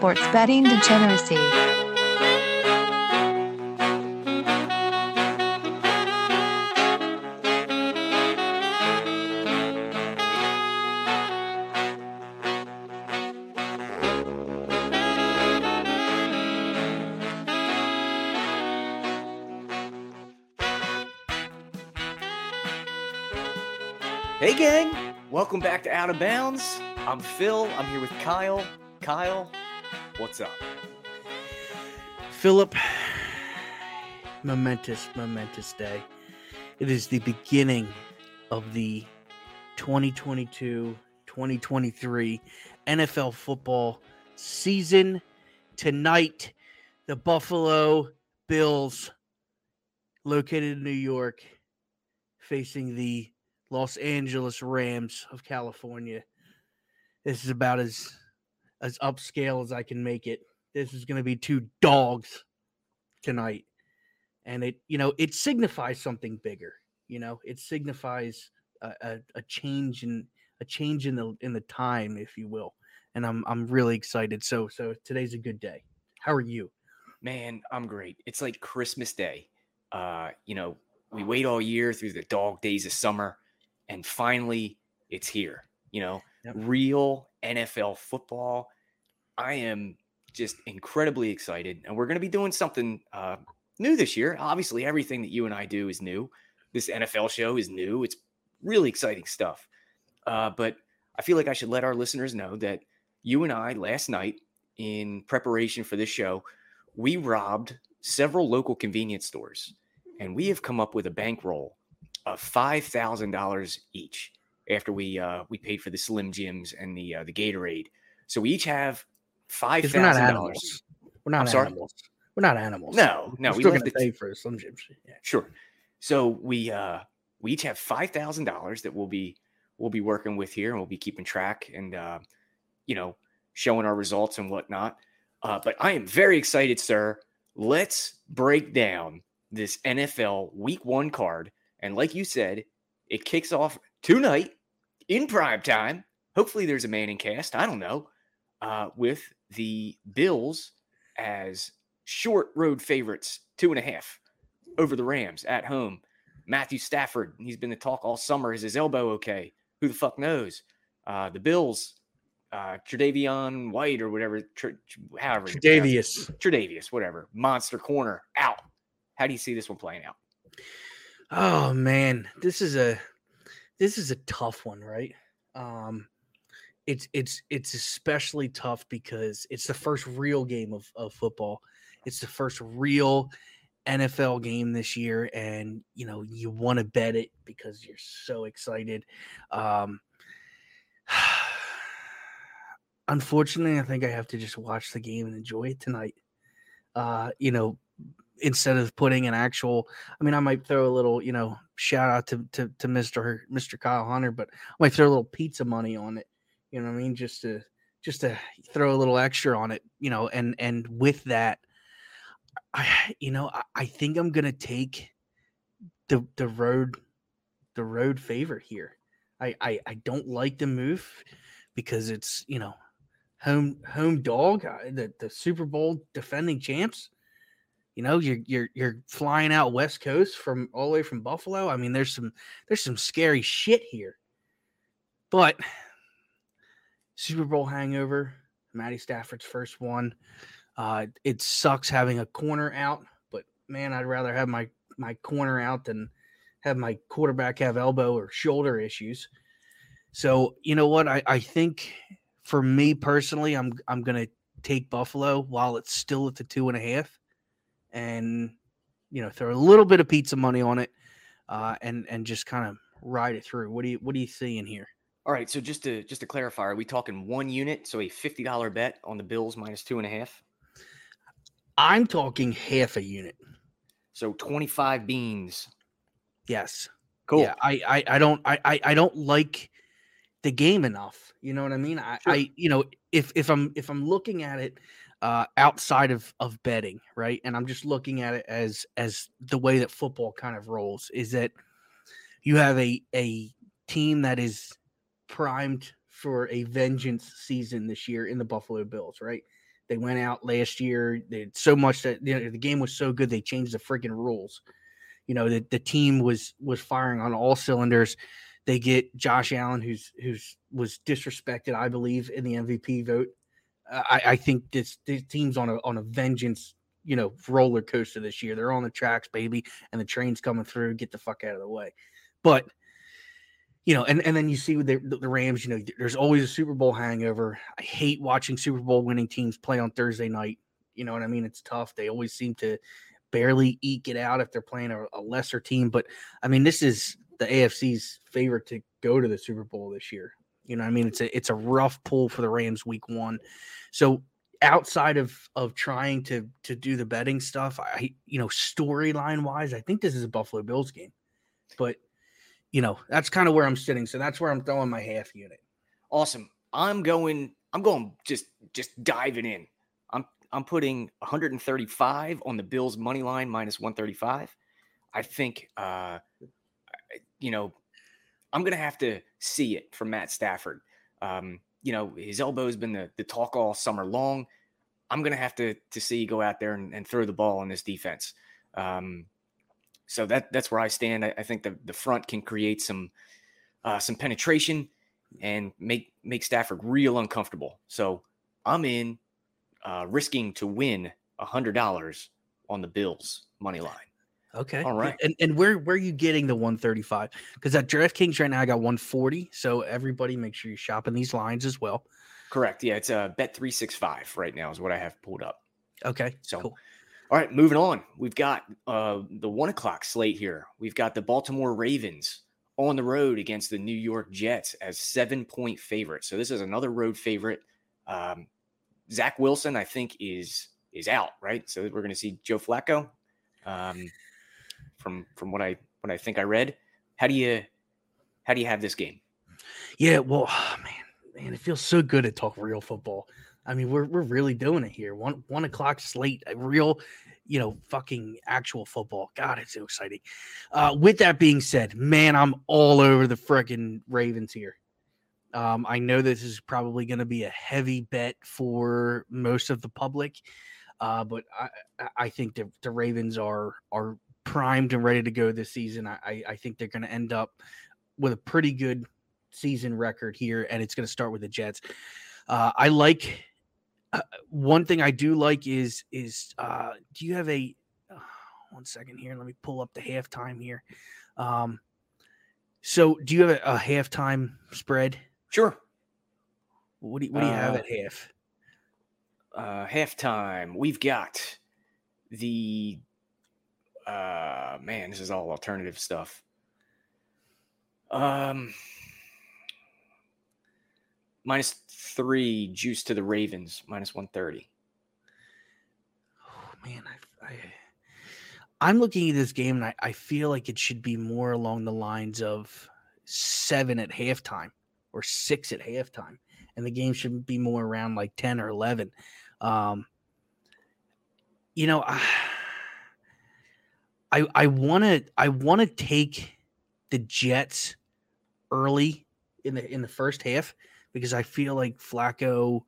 Sports betting degeneracy. Hey, gang! Welcome back to Out of Bounds. I'm Phil. I'm here with Kyle. Kyle, what's up? Philip, momentous, momentous day. It is the beginning of the 2022 2023 NFL football season. Tonight, the Buffalo Bills, located in New York, facing the Los Angeles Rams of California. This is about as as upscale as I can make it. This is going to be two dogs tonight. And it, you know, it signifies something bigger. You know, it signifies a, a, a change in a change in the in the time, if you will. And I'm I'm really excited. So so today's a good day. How are you? Man, I'm great. It's like Christmas Day. Uh, you know, we wait all year through the dog days of summer, and finally it's here. You know, Yep. real NFL football. I am just incredibly excited, and we're going to be doing something uh, new this year. Obviously, everything that you and I do is new. This NFL show is new. It's really exciting stuff. Uh, but I feel like I should let our listeners know that you and I last night, in preparation for this show, we robbed several local convenience stores, and we have come up with a bankroll of five thousand dollars each after we uh, we paid for the Slim Jims and the uh, the Gatorade. So we each have five not dollars. animals. We're not I'm sorry? animals. We're not animals. No, no, We're we still gonna pay for Slim Jim. Yeah. Sure. So we uh we each have five thousand dollars that we'll be we'll be working with here and we'll be keeping track and uh you know showing our results and whatnot. Uh but I am very excited, sir. Let's break down this NFL week one card. And like you said, it kicks off tonight in prime time. Hopefully there's a Manning cast. I don't know. Uh with the Bills as short road favorites, two and a half over the Rams at home. Matthew Stafford, he's been the talk all summer. Is his elbow okay? Who the fuck knows? Uh, the Bills, uh, Tredavion White or whatever, tr- however. Tre'Davious. Tredavious, whatever, monster corner out. How do you see this one playing out? Oh man, this is a this is a tough one, right? Um it's it's it's especially tough because it's the first real game of, of football. It's the first real NFL game this year, and you know, you want to bet it because you're so excited. Um unfortunately, I think I have to just watch the game and enjoy it tonight. Uh, you know, instead of putting an actual I mean, I might throw a little, you know, shout out to to, to Mr. Mr. Kyle Hunter, but I might throw a little pizza money on it. You know what I mean? Just to just to throw a little extra on it, you know, and and with that, I you know, I, I think I'm gonna take the the road the road favorite here. I, I I don't like the move because it's you know home home dog uh, the the Super Bowl defending champs you know you're you're you're flying out west coast from all the way from buffalo? I mean there's some there's some scary shit here. But super bowl hangover matty stafford's first one. Uh it sucks having a corner out but man i'd rather have my my corner out than have my quarterback have elbow or shoulder issues. So you know what? I i think for me personally i'm i'm gonna take buffalo while it's still at the two and a half and you know throw a little bit of pizza money on it uh, and and just kind of ride it through. What do you what do you see in here? All right, so just to just to clarify, are we talking one unit? So a fifty dollar bet on the Bills minus two and a half. I'm talking half a unit. So twenty five beans. Yes. Cool. Yeah, I, I, I don't I, I, I don't like the game enough. You know what I mean? I, Sure. I you know if if I'm if I'm looking at it uh, outside of of betting, right, and I'm just looking at it as as the way that football kind of rolls, is that you have a a team that is primed for a vengeance season this year in the Buffalo Bills, right? They went out last year. They had so much that you know, the game was so good they changed the freaking rules. You know, the, the team was was firing on all cylinders. They get Josh Allen, who's who's was disrespected, I believe, in the MVP vote. Uh, I, I think this this team's on a on a vengeance, you know, roller coaster this year. They're on the tracks, baby, and the train's coming through. Get the fuck out of the way. But you know, and, and then you see with the, the Rams, you know, there's always a Super Bowl hangover. I hate watching Super Bowl winning teams play on Thursday night. You know what I mean? It's tough. They always seem to barely eke it out if they're playing a, a lesser team. But I mean, this is the AFC's favorite to go to the Super Bowl this year. You know, I mean, it's a it's a rough pull for the Rams week one. So outside of of trying to to do the betting stuff, I you know, storyline wise, I think this is a Buffalo Bills game. But you know, that's kind of where I'm sitting. So that's where I'm throwing my half unit. Awesome. I'm going. I'm going. Just just diving in. I'm I'm putting 135 on the Bills money line minus 135. I think. uh You know, I'm gonna have to see it from Matt Stafford. Um, you know, his elbow's been the, the talk all summer long. I'm gonna have to to see go out there and, and throw the ball on this defense. Um, so that that's where I stand. I, I think the the front can create some uh, some penetration and make make Stafford real uncomfortable. So I'm in, uh, risking to win hundred dollars on the Bills money line. Okay. All right. And and where where are you getting the 135? Because at DraftKings right now I got 140. So everybody make sure you're shopping these lines as well. Correct. Yeah, it's a bet three six five right now is what I have pulled up. Okay. So, cool. all right, moving on. We've got uh, the one o'clock slate here. We've got the Baltimore Ravens on the road against the New York Jets as seven point favorites. So this is another road favorite. Um, Zach Wilson, I think, is is out. Right. So we're going to see Joe Flacco. Um, from from what I what I think I read. How do you how do you have this game? Yeah, well, man, man, it feels so good to talk real football. I mean, we're we're really doing it here. One one o'clock slate, real, you know, fucking actual football. God, it's so exciting. Uh, with that being said, man, I'm all over the freaking Ravens here. Um, I know this is probably going to be a heavy bet for most of the public, uh, but I- I think the, the Ravens are are primed and ready to go this season. I I, think they're going to end up with a pretty good season record here, and it's going to start with the Jets. Uh, I like uh, one thing I do like is is uh, do you have a uh, one second here? Let me pull up the halftime here. Um, so do you have a, a halftime spread? Sure. What do you, what do you have Uh, at half? Uh, halftime. We've got the uh man, this is all alternative stuff. Um minus three juice to the Ravens, minus 130. Oh man, I, I I'm looking at this game and I, I feel like it should be more along the lines of seven at halftime or six at halftime, and the game should be more around like ten or eleven. Um, you know, I I, I want to I want to take the Jets early in the in the first half because I feel like Flacco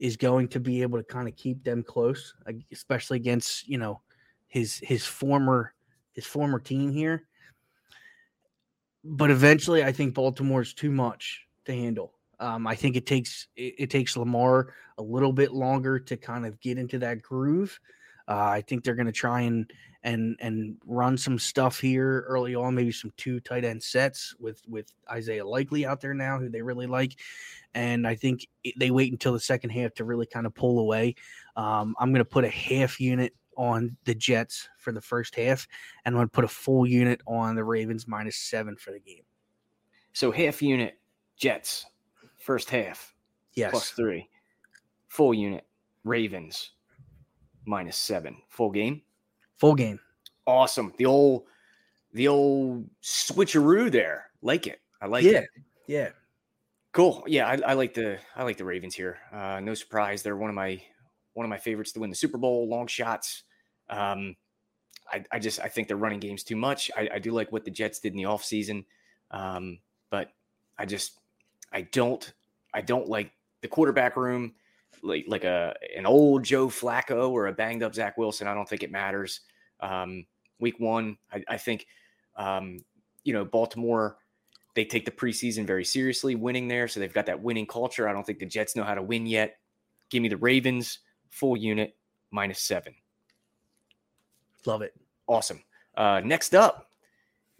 is going to be able to kind of keep them close, especially against you know his his former his former team here. But eventually, I think Baltimore's too much to handle. Um, I think it takes it, it takes Lamar a little bit longer to kind of get into that groove. Uh, I think they're going to try and and and run some stuff here early on, maybe some two tight end sets with with Isaiah Likely out there now, who they really like. And I think they wait until the second half to really kind of pull away. Um, I'm going to put a half unit on the Jets for the first half, and I'm going to put a full unit on the Ravens minus seven for the game. So half unit Jets, first half Yes. plus three. Full unit Ravens minus seven. Full game. Full game. Awesome. The old the old switcheroo there. Like it. I like yeah. it. Yeah. Cool. Yeah, I, I like the I like the Ravens here. Uh, no surprise, they're one of my one of my favorites to win the Super Bowl. Long shots. Um, I, I just I think they're running game's too much. I, I do like what the Jets did in the offseason. Um, but I just I don't I don't like the quarterback room like like a an old Joe Flacco or a banged up Zach Wilson. I don't think it matters. Um, week one, I, I think um, you know Baltimore they take the preseason very seriously, winning there. So they've got that winning culture. I don't think the Jets know how to win yet. Give me the Ravens, full unit, minus seven. Love it. Awesome. Uh, next up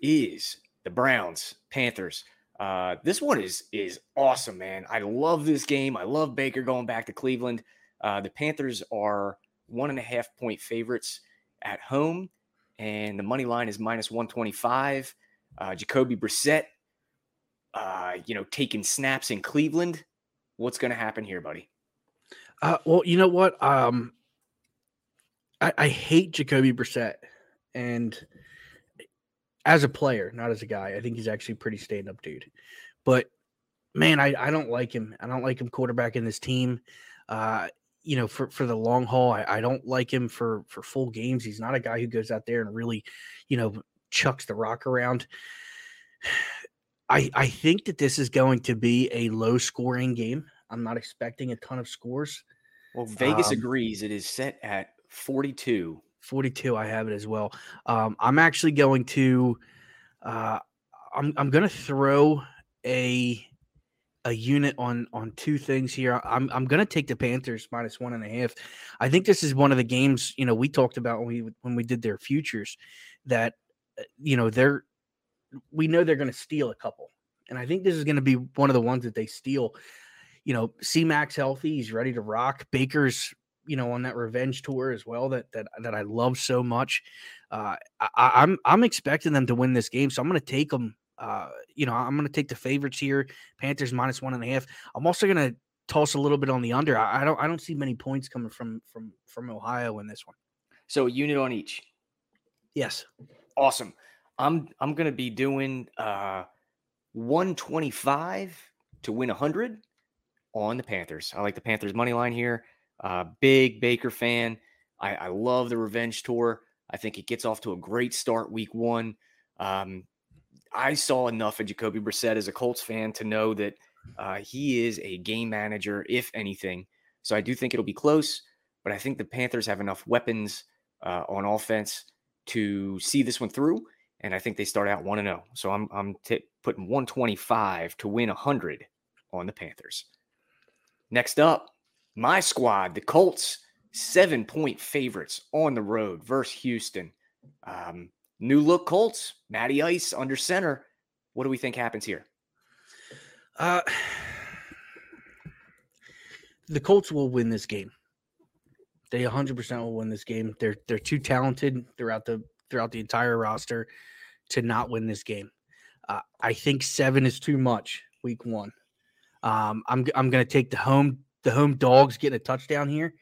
is the Browns, Panthers. Uh, this one is is awesome, man. I love this game. I love Baker going back to Cleveland. Uh, the Panthers are one and a half point favorites at home, and the money line is minus 125. Uh, Jacoby Brissett, uh, you know, taking snaps in Cleveland. What's going to happen here, buddy? Uh, well, you know what? Um, I, I hate Jacoby Brissett, and as a player, not as a guy, I think he's actually pretty stand up dude. But man, I, I don't like him. I don't like him quarterbacking this team. Uh, you know, for, for the long haul, I, I don't like him for for full games. He's not a guy who goes out there and really, you know, chucks the rock around. I I think that this is going to be a low scoring game. I'm not expecting a ton of scores. Well, Vegas Um, agrees. It is set at 42. 42 i have it as well um, i'm actually going to uh, i'm, I'm going to throw a a unit on on two things here i'm, I'm to take the panthers minus one and a half i think this is one of the games you know we talked about when we when we did their futures that uh, you know they're we know they're to steal a couple and i think this is to be one of the ones that they steal you know c max healthy he's ready to rock baker's you know on that revenge tour as well that that that I love so much. Uh, I, I'm I'm expecting them to win this game, so I'm to take them. Uh, you know, I'm going to take the favorites here. Panthers minus one and a half. I'm also going to toss a little bit on the under. I, I don't I don't see many points coming from from from Ohio in this one. So a unit on each. Yes. Awesome. I'm I'm gonna be doing uh 125 to win 100 on the Panthers. I like the Panthers money line here. Uh, big Baker fan. I, I love the revenge tour. I think it gets off to a great start week one. Um, I saw enough of Jacoby Brissett as a Colts fan to know that uh, he is a game manager, if anything. So I do think it'll be close, but I think the Panthers have enough weapons uh, on offense to see this one through. And I think they start out 1 0. So I'm, I'm t- putting 125 to win 100 on the Panthers. Next up, my squad, the Colts, seven point favorites on the road versus Houston. Um, new look Colts, Matty Ice under center. What do we think happens here? Uh, the Colts will win this game. They 100% will win this game. They're they're too talented throughout the throughout the entire roster to not win this game. Uh, I think seven is too much. Week one. Um, I'm I'm going to take the home the home dogs getting a touchdown here.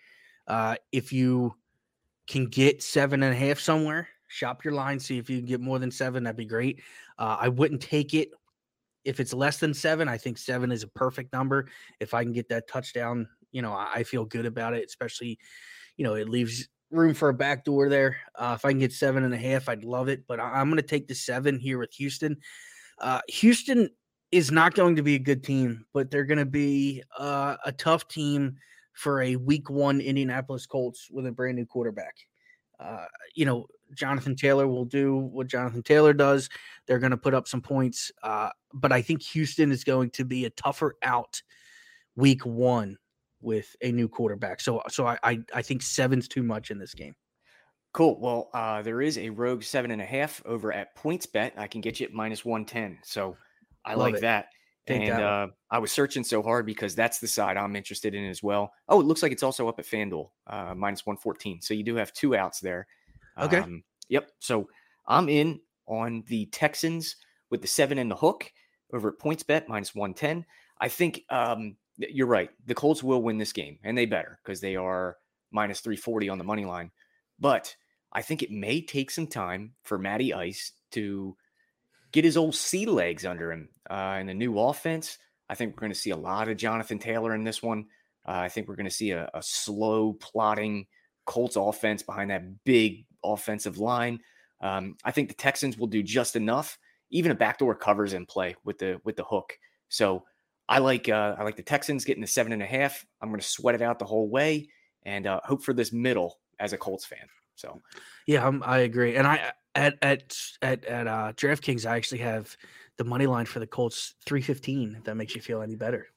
Uh, if you can get seven and a half somewhere, shop your line, see if you can get more than seven. That'd be great. Uh, I wouldn't take it if it's less than seven. I think seven is a perfect number. If I can get that touchdown, you know, I, I feel good about it. Especially, you know, it leaves room for a back door there. Uh, if I can get seven and a half, I'd love it. But I, am going to take the seven here with Houston. Uh, Houston is not going to be a good team, but they're going to be uh, a tough team for a week one Indianapolis Colts with a brand new quarterback. Uh, you know, Jonathan Taylor will do what Jonathan Taylor does. They're going to put up some points, uh, but I think Houston is going to be a tougher out week one with a new quarterback. So, so I, I, I think seven's too much in this game. Cool. Well, uh, there is a rogue seven and a half over at points bet. I can get you at minus 110. So I Love like it. that. Take and that uh, I was searching so hard because that's the side I'm interested in as well. Oh, it looks like it's also up at FanDuel, uh, minus 114. So you do have two outs there. Okay. Um, yep. So I'm in on the Texans with the seven and the hook. over at points bet minus 110. I think um, you're right. The Colts will win this game, and they better because they are minus 340 on the money line. But I think it may take some time for Matty Ice to get his old sea legs under him uh, in the new offense. I think we're going to see a lot of Jonathan Taylor in this one. Uh, I think we're going to see a, a, slow, plotting Colts offense behind that big offensive line. Um, I think the Texans will do just enough. Even a backdoor covers in play with the with the hook. So I like uh, I like the Texans getting the seven and a half. I'm going to sweat it out the whole way and uh, hope for this middle as a Colts fan. So yeah, I'm, i agree. And I at at at at uh, DraftKings, I actually have the money line for the Colts three fifteen. If that makes you feel any better.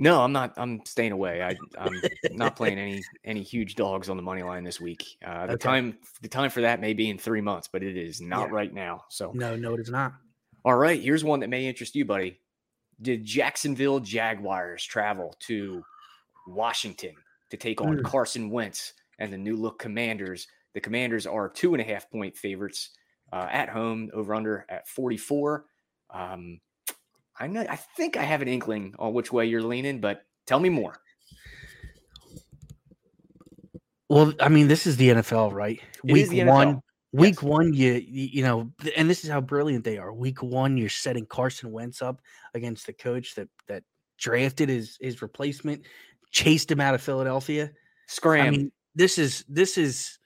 No, I'm not. I'm staying away. I, am not playing any any huge dogs on the money line this week. Uh, the okay. time the time for that may be in three months, but it is not yeah. right now. So no, no, it is not. All right, here's one that may interest you, buddy. Did Jacksonville Jaguars travel to Washington to take on mm. Carson Wentz and the new look Commanders? The Commanders are two and a half point favorites uh, at home, over under at 44. Um, I know. I think I have an inkling on which way you're leaning, but tell me more. Well, I mean, this is the NFL, right? It week one, week yes. one, you you know, and this is how brilliant they are. Week one, you're setting Carson Wentz up against the coach that that drafted his his replacement, chased him out of Philadelphia. Scram. I mean, this is this is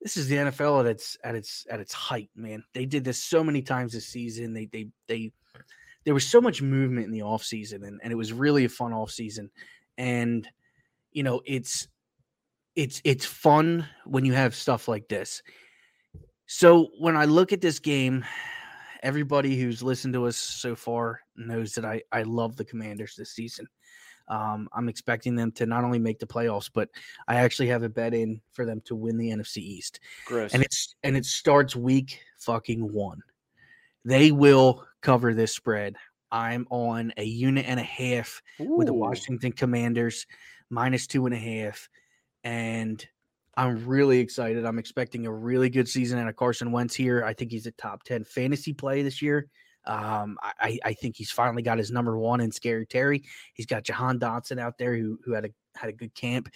this is the NFL at its at its at its height, man. They did this so many times this season. They they they there was so much movement in the off season and, and it was really a fun off season. And you know it's it's it's fun when you have stuff like this. So when i look at this game everybody who's listened to us so far knows that i i love the commanders this season. Um, i'm expecting them to not only make the playoffs but i actually have a bet in for them to win the nfc east. Gross. and it's and it starts week fucking one. They will cover this spread. I'm on a unit and a half Ooh. with the Washington Commanders, minus two and a half. And I'm really excited. I'm expecting a really good season out of Carson Wentz here. I think he's a top 10 fantasy play this year. Um, I, I think he's finally got his number one in Scary Terry. He's got Jahan Dotson out there who who had a had a good camp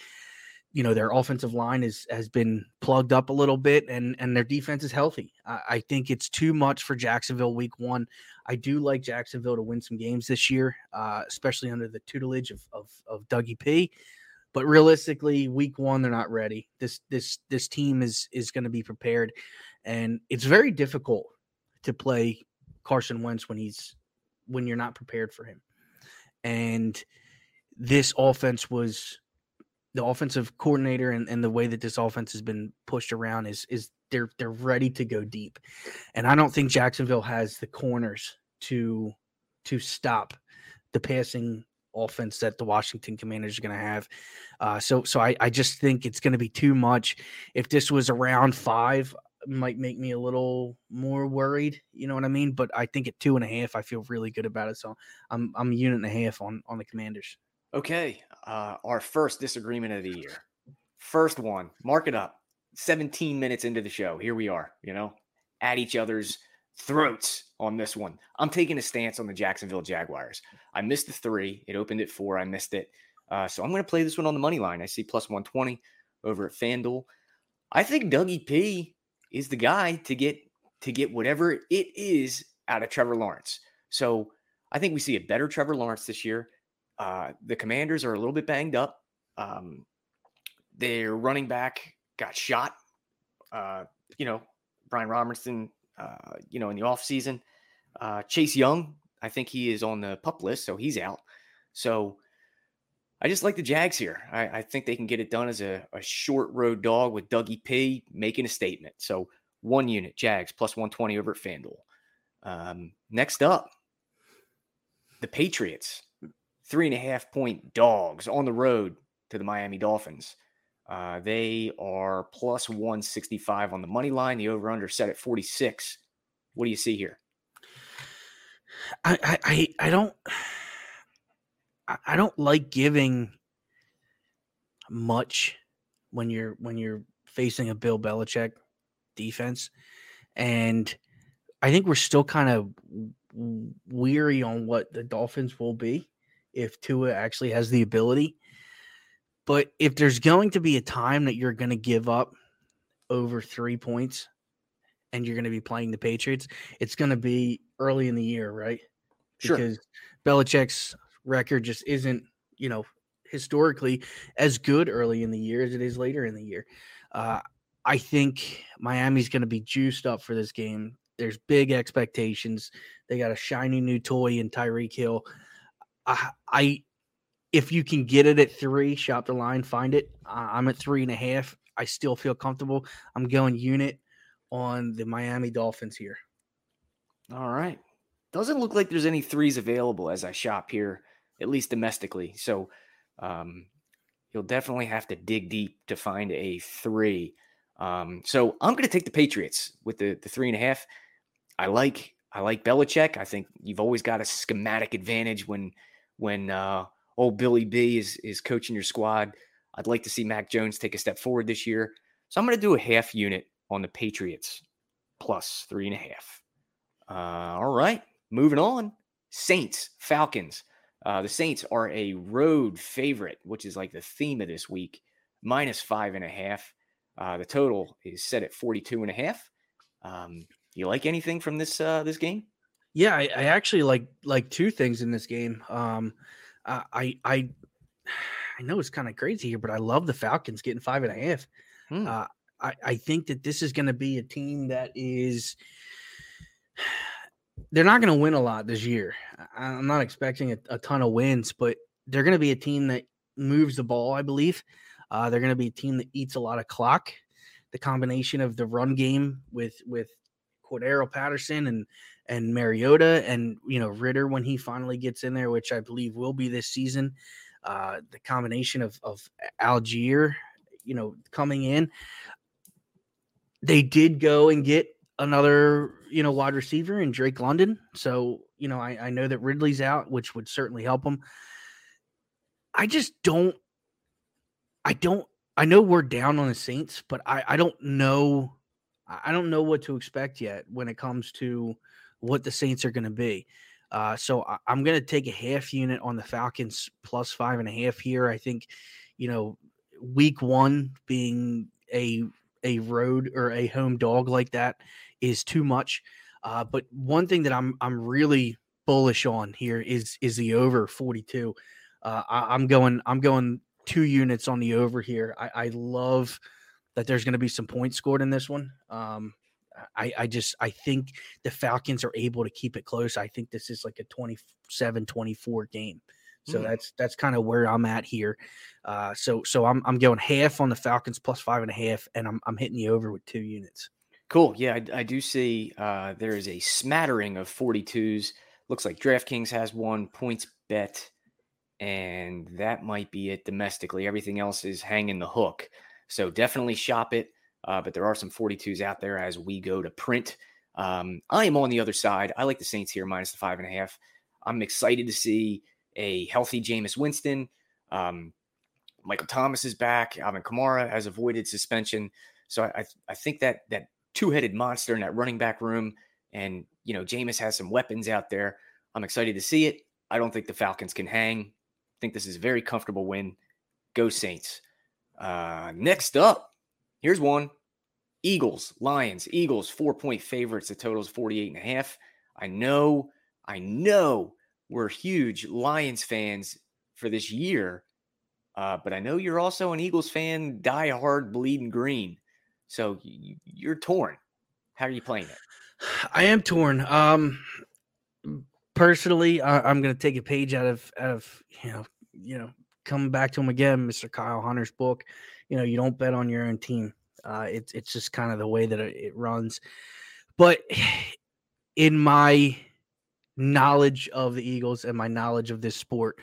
you know their offensive line is has been plugged up a little bit and and their defense is healthy. I, I, think it's too much for jacksonville week one. I do like jacksonville to win some games this year uh, especially under the tutelage of, of of dougie p but realistically week one they're not ready. This this this team is is going to be prepared and it's very difficult to play carson wentz when he's when you're not prepared for him. And this offense was the offensive coordinator and, and the way that this offense has been pushed around is is they're they're ready to go deep. And I don't think Jacksonville has the corners to to stop the passing offense that the Washington Commanders are going to have. Uh, so so I, I just think it's going to be too much. If this was around five, might make me a little more worried. You know what I mean? But I think at two and a half, I feel really good about it. So I'm I'm a unit and a half on on the Commanders. Okay, uh, our first disagreement of the year. First one, mark it up. 17 minutes into the show. Here we are, you know, at each other's throats on this one. I'm taking a stance on the Jacksonville Jaguars. I missed the three. It opened at four. I missed it. Uh, so I'm going to play this one on the money line. I see plus 120 over at FanDuel. I think Dougie P is the guy to get to get whatever it is out of Trevor Lawrence. So I think we see a better Trevor Lawrence this year. Uh, the Commanders are a little bit banged up. Um, their running back got shot. Uh, you know, Brian Robinson, uh, you know, in the offseason. Uh, Chase Young, I think he is on the pup list, so he's out. So I just like the Jags here. I, I think they can get it done as a, a, short road dog with Dougie P making a statement. So one unit, Jags plus 120 over at FanDuel. Um, next up, the Patriots three and a half point dogs on the road to the Miami Dolphins. Uh, they are plus 165 on the money line. The over under set at 46. What do you see here? I, I, I don't, I don't like giving much when you're, when you're facing a Bill Belichick defense. And I think we're still kind of weary on what the Dolphins will be if Tua actually has the ability. But if there's going to be a time that you're going to give up over three points and you're going to be playing the Patriots, it's going to be early in the year, right? Sure. Because Belichick's record just isn't, you know, historically as good early in the year as it is later in the year. Uh, I think Miami's going to be juiced up for this game. There's big expectations. They got a shiny new toy in Tyreek Hill. I, I, if you can get it at three, shop the line, find it. I'm at three and a half. I still feel comfortable. I'm going unit on the Miami Dolphins here. All right. Doesn't look like there's any threes available as I shop here, at least domestically. So um, you'll definitely have to dig deep to find a three. Um, so I'm going to take the Patriots with the the three and a half. I like I like Belichick. I think you've always got a schematic advantage when when uh, old Billy B is is coaching your squad. I'd like to see Mac Jones take a step forward this year. So I'm going to do a half unit on the Patriots plus three and a half. Uh, all right, moving on. Saints, Falcons. Uh, the Saints are a road favorite, which is like the theme of this week, minus five and a half. Uh, the total is set at 42 and a half. Um, you like anything from this uh, this game? Yeah, I, I, actually like like two things in this game. Um, I I I know it's kind of crazy here, but I love the Falcons getting five and a half. Hmm. Uh, I, I think that this is going to be a team that is they're not going to win a lot this year. I'm not expecting a, a ton of wins, but they're going to be a team that moves the ball, I believe. Uh, they're going to be a team that eats a lot of clock. The combination of the run game with with Cordarrelle Patterson and and Mariota and you know Ridder when he finally gets in there, which I believe will be this season. Uh, the combination of of Allgeier, you know, coming in, they did go and get another you know wide receiver in Drake London. So you know I, I know that Ridley's out, which would certainly help them. I just don't. I don't. I know we're down on the Saints, but I I don't know. I don't know what to expect yet when it comes to what the Saints are going to be. Uh, so I, I'm going to take a half unit on the Falcons plus five and a half here. I think, you know, week one being a a road or a home dog like that is too much. Uh, but one thing that I'm I'm really bullish on here is is the over 42. Uh, I, am going I'm going two units on the over here. I, I love that there's going to be some points scored in this one. Um, I, I just I think the Falcons are able to keep it close. I think this is like a 27-24 game. So mm. that's that's kind of where I'm at here. Uh, so so I'm I'm going half on the Falcons plus five and a half, and I'm I'm hitting the over with two units. Cool. Yeah, I, I do see uh, there is a smattering of 42s. Looks like DraftKings has one points bet, and that might be it domestically. Everything else is hanging the hook. So definitely shop it. Uh, but there are some 42s out there as we go to print. Um, I am on the other side. I like the Saints here minus the five and a half. I'm excited to see a healthy Jameis Winston. Um, Michael Thomas is back. Alvin Kamara has avoided suspension. So I, I think that that two-headed monster in that running back room, and you know Jameis has some weapons out there. I'm excited to see it. I don't think the Falcons can hang. I think this is a very comfortable win. Go Saints. Uh, next up, here's one. Eagles, Lions, Eagles, four point favorites. The total is 48 and a half. I know, I know we're huge Lions fans for this year. Uh, but I know you're also an Eagles fan, die hard, bleeding green. So you, are torn. How are you playing it? I am torn. Um, personally, I, am going to take a page out of out of you know you know coming back to him again, Mr. Kyle Hunter's book. You know, you don't bet on your own team. Uh, it's it's just kind of the way that it, runs. But in my knowledge of the Eagles and my knowledge of this sport,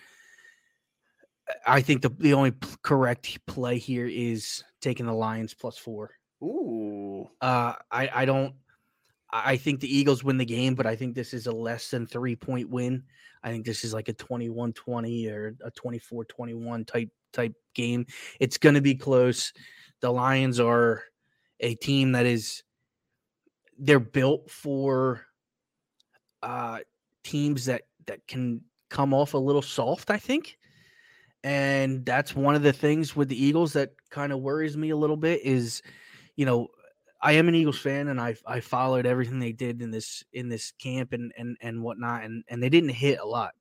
I think the, the only p- correct play here is taking the Lions plus four. Ooh. Uh, I, I don't. I think the Eagles win the game, but I think this is a less than three point win. I think this is like a 21 20 or a 24 21 type type game. It's going to be close. The Lions are a team that is they're built for uh, teams that that can come off a little soft. I think, and that's one of the things with the Eagles that kind of worries me a little bit. Is you know I am an Eagles fan, and I I followed everything they did in this in this camp and and and whatnot, and and they didn't hit a lot.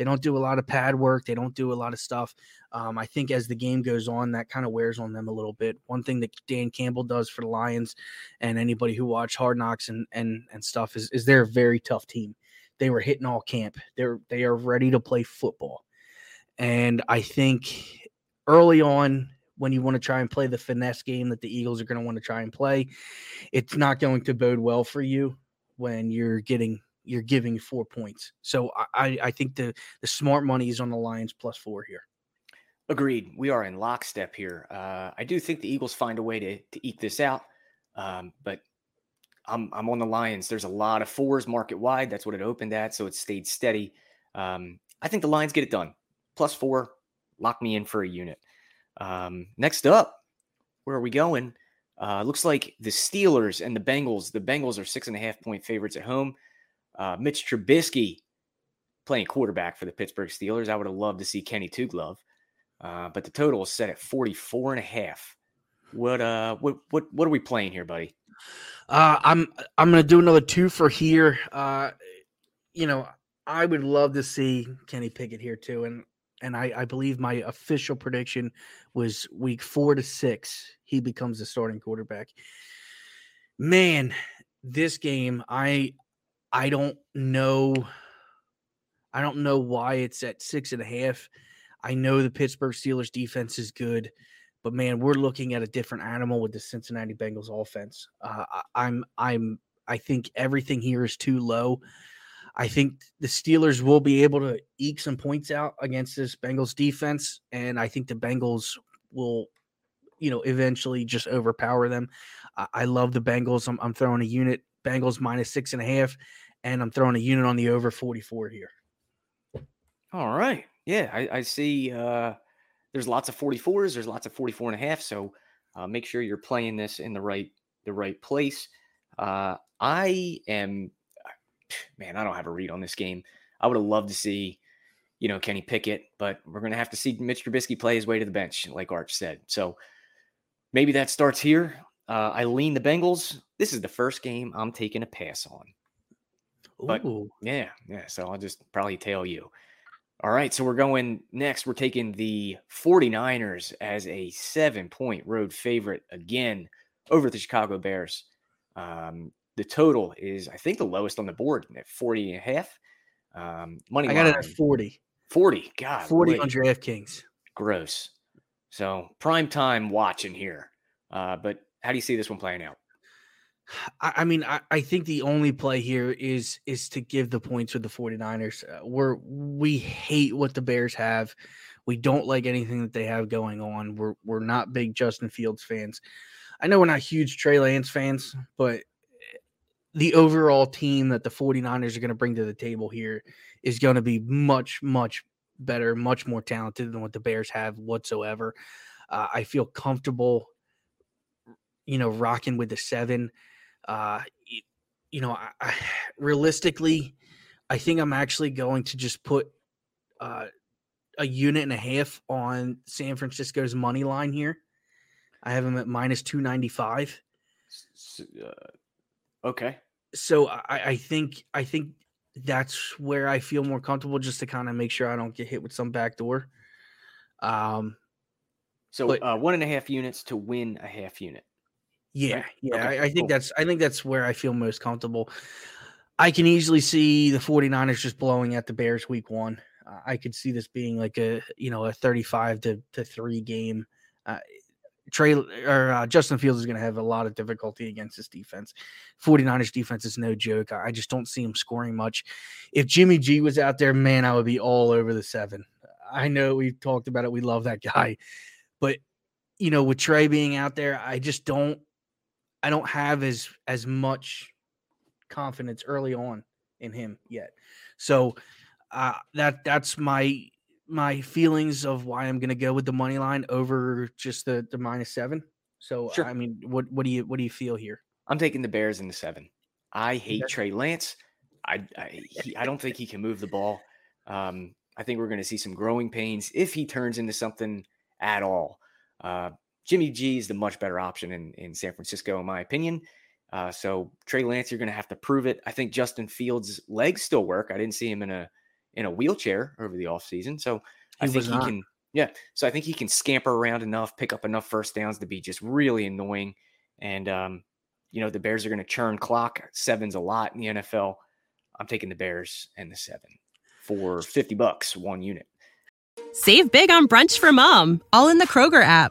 They don't do a lot of pad work. They don't do a lot of stuff. Um, I think as the game goes on, that kind of wears on them a little bit. One thing that Dan Campbell does for the Lions, and anybody who watched Hard Knocks and and and stuff is is they're a very tough team. They were hitting all camp. They're they are ready to play football, and I think early on when you want to try and play the finesse game that the Eagles are going to want to try and play, it's not going to bode well for you when you're getting you're giving four points. So I I think the the smart money is on the Lions plus four here. Agreed. We are in lockstep here. Uh, I do think the Eagles find a way to to eat this out, um, but I'm I'm on the Lions. There's a lot of fours market wide. That's what it opened at, so it stayed steady. Um, I think the Lions get it done. Plus four, lock me in for a unit. Um, next up, where are we going? Uh, looks like the Steelers and the Bengals. The Bengals are six and a half point favorites at home. Uh, Mitch Trubisky playing quarterback for the Pittsburgh Steelers. I would have loved to see Kenny Tugglove, uh, but the total is set at 44 and a half. What uh what what what are we playing here, buddy? Uh, I'm I'm gonna do another two for here. Uh, you know, I would love to see Kenny Pickett here too, and and I, I believe my official prediction was week four to six, he becomes the starting quarterback. Man, this game, I I don't know. I don't know why it's at six and a half. I know the Pittsburgh Steelers defense is good, but man, we're looking at a different animal with the Cincinnati Bengals offense. Uh, I'm I'm I think everything here is too low. I think the Steelers will be able to eke some points out against this Bengals defense, and I think the Bengals will, you know, eventually just overpower them. I, I love the Bengals. I'm, I'm, throwing a unit Bengals minus six and a half, and I'm throwing a unit on the over 44 here. All right. Yeah, I, I see. Uh, there's lots of 44s. There's lots of 44 and a half. So uh, make sure you're playing this in the right the right place. Uh, I am man, I don't have a read on this game. I would have loved to see, you know, Kenny Pickett, but we're going to have to see Mitch Trubisky play his way to the bench, like Arch said. So maybe that starts here. Uh, I lean the Bengals. This is the first game I'm taking a pass on. But Ooh. yeah, yeah. So I'll just probably tell you. All right. So we're going next. We're taking the 49ers as a seven point road favorite again over the Chicago Bears. Um, the total is, I think, the lowest on the board at 40 and a half. Um, money I got line, it at 40. 40. God. 40 wait. on DraftKings. Gross. So prime time watching here. Uh, but how do you see this one playing out? I, mean, I, I, think the only play here is is to give the points with the 49ers. Uh, we're we hate what the Bears have. We don't like anything that they have going on. We're we're not big Justin Fields fans. I know we're not huge Trey Lance fans, but the overall team that the 49ers are going to bring to the table here is going to be much, much better, much more talented than what the Bears have whatsoever. Uh, I feel comfortable, you know, rocking with the seven. Uh, you, you know, I, I, realistically, I think I'm actually going to just put uh, a unit and a half on San Francisco's money line here. I have them at minus 295. Uh, Okay. So I, I think I think that's where I feel more comfortable just to kind of make sure I don't get hit with some backdoor. Um so but, uh, one and a half units to win a half unit. Yeah, yeah. Okay, I, I, think cool. that's I think that's where I feel most comfortable. I can easily see the 49ers just blowing at the Bears week one. Uh, I could see this being like a you know a 35 to, to 3 game. Uh, Trey or uh, Justin Fields is going to have a lot of difficulty against this defense. 49ers defense is no joke. I just don't see him scoring much. If Jimmy G was out there, man, I would be all over the seven. I know we've talked about it. We love that guy. But, you know, with Trey being out there, I just don't I don't have as as much confidence early on in him yet. So uh, that that's my my feelings of why I'm going to go with the money line over just the the minus seven. So sure. I mean, what what do you what do you feel here? I'm taking the Bears in the seven. I hate Trey Lance. I I, he, I don't think he can move the ball. Um, I think we're going to see some growing pains if he turns into something at all. Uh, Jimmy G is the much better option in, in San Francisco, in my opinion. Uh, so Trey Lance, you're going to have to prove it. I think Justin Fields' legs still work. I didn't see him in a in a wheelchair over the offseason. So I think he not. can, yeah. So I think he can scamper around enough, pick up enough first downs to be just really annoying. And um, you know, the Bears are going to churn clock. Seven's a lot in the NFL. I'm taking the Bears and the seven for 50 bucks, one unit. Save big on brunch for mom, all in the Kroger app.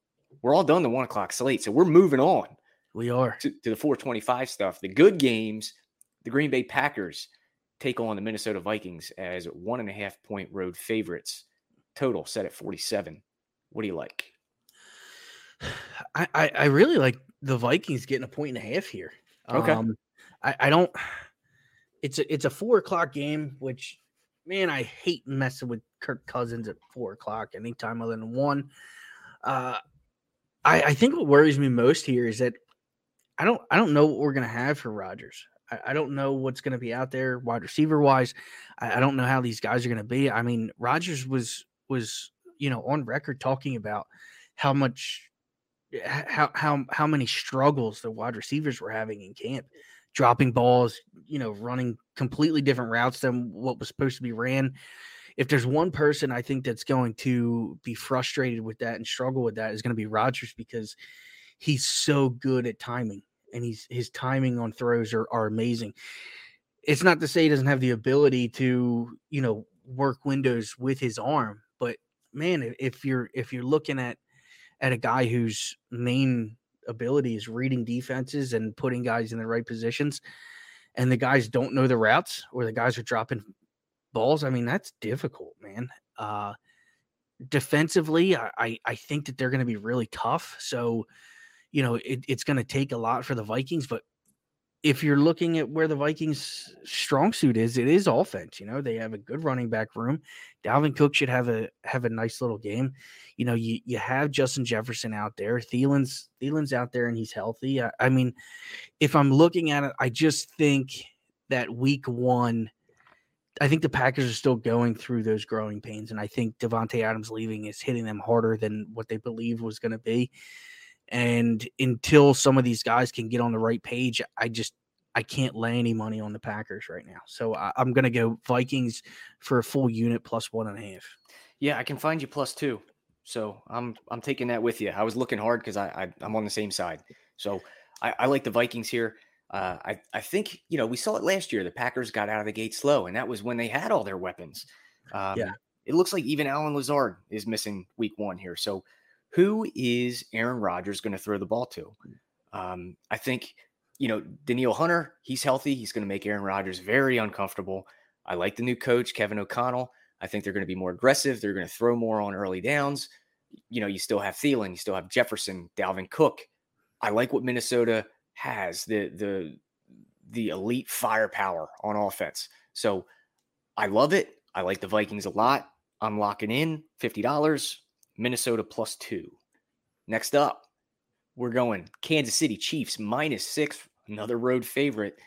we're all done the one o'clock slate, so we're moving on. We are to, to the 425 stuff. The good games, the Green Bay Packers take on the Minnesota Vikings as one and a half point road favorites. Total set at 47. What do you like? I, I, I really like the Vikings getting a point and a half here. Okay. Um, I, I don't. It's a it's a four o'clock game, which man, I hate messing with Kirk Cousins at four o'clock anytime other than one. Uh, I, I think what worries me most here is that I don't I don't know what we're gonna have for Rodgers. I, I don't know what's gonna be out there wide receiver wise. I, I don't know how these guys are gonna be. I mean, Rodgers was was you know on record talking about how much how how how many struggles the wide receivers were having in camp, dropping balls, you know, running completely different routes than what was supposed to be ran. If there's one person I think that's going to be frustrated with that and struggle with that is going to be Rodgers because he's so good at timing and he's his timing on throws are, are amazing. It's not to say he doesn't have the ability to, you know, work windows with his arm, but man, if you're if you're looking at at a guy whose main ability is reading defenses and putting guys in the right positions, and the guys don't know the routes or the guys are dropping balls. I mean, that's difficult, man. Uh, defensively, I, I think that they're going to be really tough. So, you know, it, it's going to take a lot for the Vikings, but if you're looking at where the Vikings' strong suit is, it is offense. You know, they have a good running back room. Dalvin Cook should have a have a nice little game. You know, you you have Justin Jefferson out there. Thielen's Thielen's out there and he's healthy. I, I mean, if I'm looking at it, I just think that week one, I think the Packers are still going through those growing pains, and I think Davante Adams leaving is hitting them harder than what they believed was going to be. And until some of these guys can get on the right page, I just I can't lay any money on the Packers right now. So I, am going to go Vikings for a full unit plus one and a half. Yeah, I can find you plus two. So I'm I'm taking that with you. I was looking hard because I, I am on the same side. So I, I like the Vikings here. Uh, I I think you know we saw it last year. The Packers got out of the gate slow, and that was when they had all their weapons. Um, yeah. It looks like even Allen Lazard is missing week one here. So who is Aaron Rodgers going to throw the ball to? Um, I think, you know, Danielle Hunter, he's healthy. He's going to make Aaron Rodgers very uncomfortable. I like the new coach, Kevin O'Connell. I think they're going to be more aggressive. They're going to throw more on early downs. You know, you still have Thielen, you still have Jefferson, Dalvin Cook. I like what Minnesota has the the the elite firepower on offense. So I love it. I like the Vikings a lot. I'm locking in fifty dollars. Minnesota plus two. Next up, we're going Kansas City Chiefs minus six, another road favorite,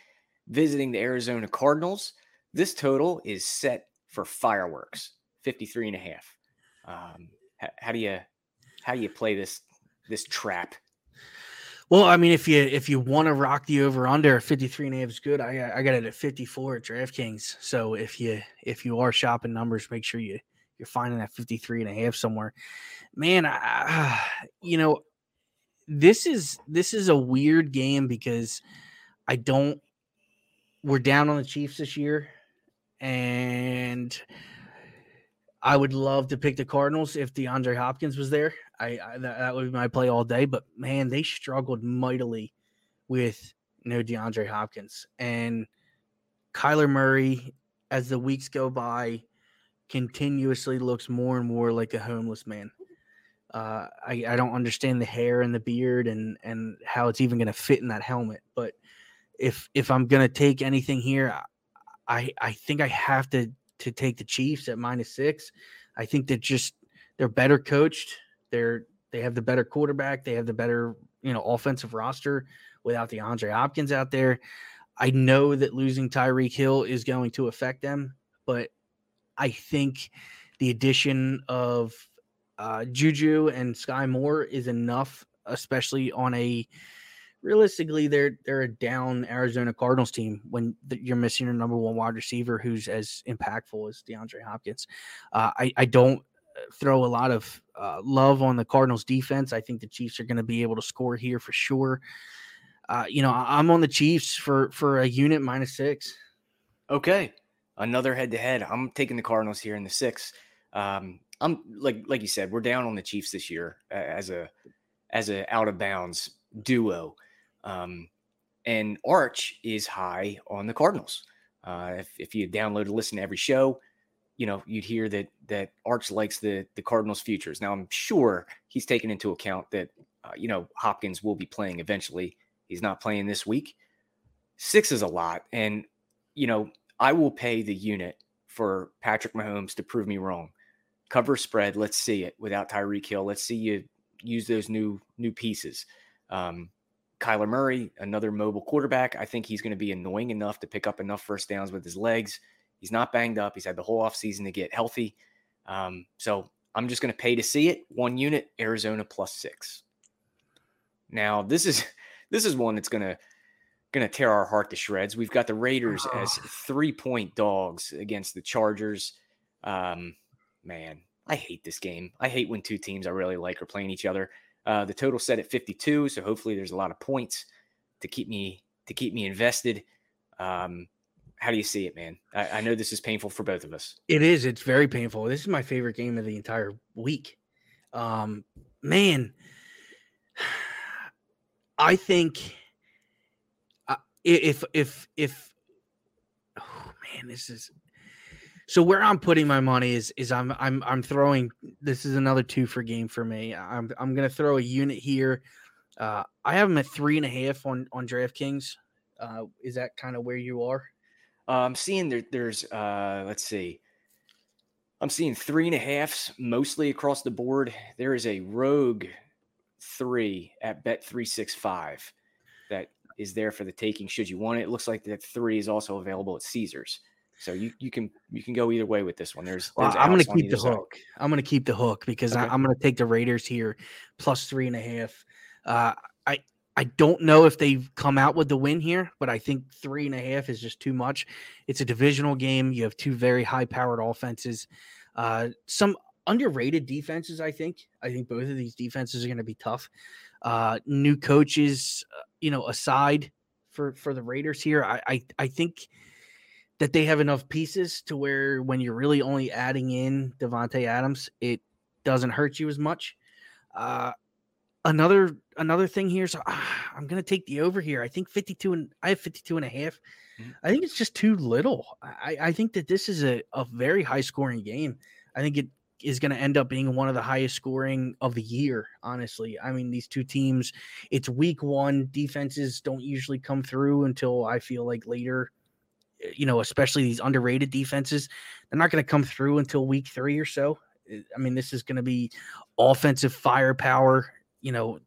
visiting the Arizona Cardinals. This total is set for fireworks, 53 and a half. Um, how, how do you how do you play this this trap? Well, I mean, if you if you want to rock the over under 53 and a half is good. I I got it at 54 at DraftKings. So if you if you are shopping numbers, make sure you you're finding that 53 and a half somewhere. Man, I, you know, this is this is a weird game because I don't we're down on the Chiefs this year and I would love to pick the Cardinals if DeAndre Hopkins was there. I, I that, that, would be my play all day, but man, they struggled mightily with you no know, DeAndre Hopkins and Kyler Murray, as the weeks go by, continuously looks more and more like a homeless man. Uh, I, I don't understand the hair and the beard and and how it's even going to fit in that helmet. But if if I'm going to take anything here, I I think I have to to take the Chiefs at minus six. I think that just they're better coached. They're they have the better quarterback. They have the better you know offensive roster without DeAndre Hopkins out there. I know that losing Tyreek Hill is going to affect them, but I think the addition of uh, Juju and Skyy Moore is enough, especially on a realistically they're they're a down Arizona Cardinals team when you're missing your number one wide receiver who's as impactful as DeAndre Hopkins. Uh, I I don't uh, throw a lot of uh, love on the Cardinals defense. I think the Chiefs are going to be able to score here for sure. Uh, you know, I'm on the Chiefs for for a unit minus six. Okay, another head to head. I'm taking the Cardinals here in the six. Um, I'm like like you said, we're down on the Chiefs this year as a as a out of bounds duo, um, and Arch is high on the Cardinals. Uh, if if you download and listen to every show, you know you'd hear that that Arch likes the the Cardinals' futures. Now I'm sure he's taken into account that uh, you know Hopkins will be playing eventually. He's not playing this week. Six is a lot, and you know I will pay the unit for Patrick Mahomes to prove me wrong cover spread. Let's see it without Tyreek Hill. Let's see you use those new new pieces. Um, Kyler Murray, another mobile quarterback. I think he's going to be annoying enough to pick up enough first downs with his legs. He's not banged up. He's had the whole offseason to get healthy. Um, so I'm just going to pay to see it. One unit, Arizona plus six. Now this is this is one that's going to going to tear our heart to shreds. We've got the Raiders oh. as three point dogs against the Chargers. Um, man, I hate this game. I hate when two teams I really like are playing each other. Uh, the total set at 52, so hopefully there's a lot of points to keep me to keep me invested. Um, how do you see it, man? I, I, know this is painful for both of us. It is. It's very painful. This is my favorite game of the entire week. Um, man, I think uh, if if if oh man, this is so where I'm putting my money is is I'm I'm I'm throwing this is another two for game for me. I'm I'm gonna throw a unit here. Uh, I have them at three and a half on on DraftKings. Uh, is that kind of where you are? Uh, I'm seeing there, there's uh, let's see. I'm seeing three and a halfs mostly across the board. There is a rogue three at Bet three six five that is there for the taking. Should you want it? It looks like that three is also available at Caesars. So you you can you can go either way with this one. There's, there's well, I'm going to keep the hook. I'm going to keep the hook because okay. I, am going to take the Raiders here plus three and a half. Uh, I I don't know if they've come out with the win here, but I think three and a half is just too much. It's a divisional game. You have two very high powered offenses. Uh, some underrated defenses. I think. I think both of these defenses are going to be tough. Uh, new coaches, uh, you know, aside for for the Raiders here, I I, I think that they have enough pieces to where when you're really only adding in Davante Adams, it doesn't hurt you as much. Uh, another another thing here, so uh, I'm gonna take the over here. I think 52 and I have 52 and a half. Mm-hmm. I think it's just too little. I, I think that this is a, a very high scoring game. I think it is going to end up being one of the highest scoring of the year, honestly. I mean, these two teams, it's week one. Defenses don't usually come through until I feel like later you know, especially these underrated defenses, they're not going to come through until week three or so. Eh, I mean, this is going to be offensive firepower. You know,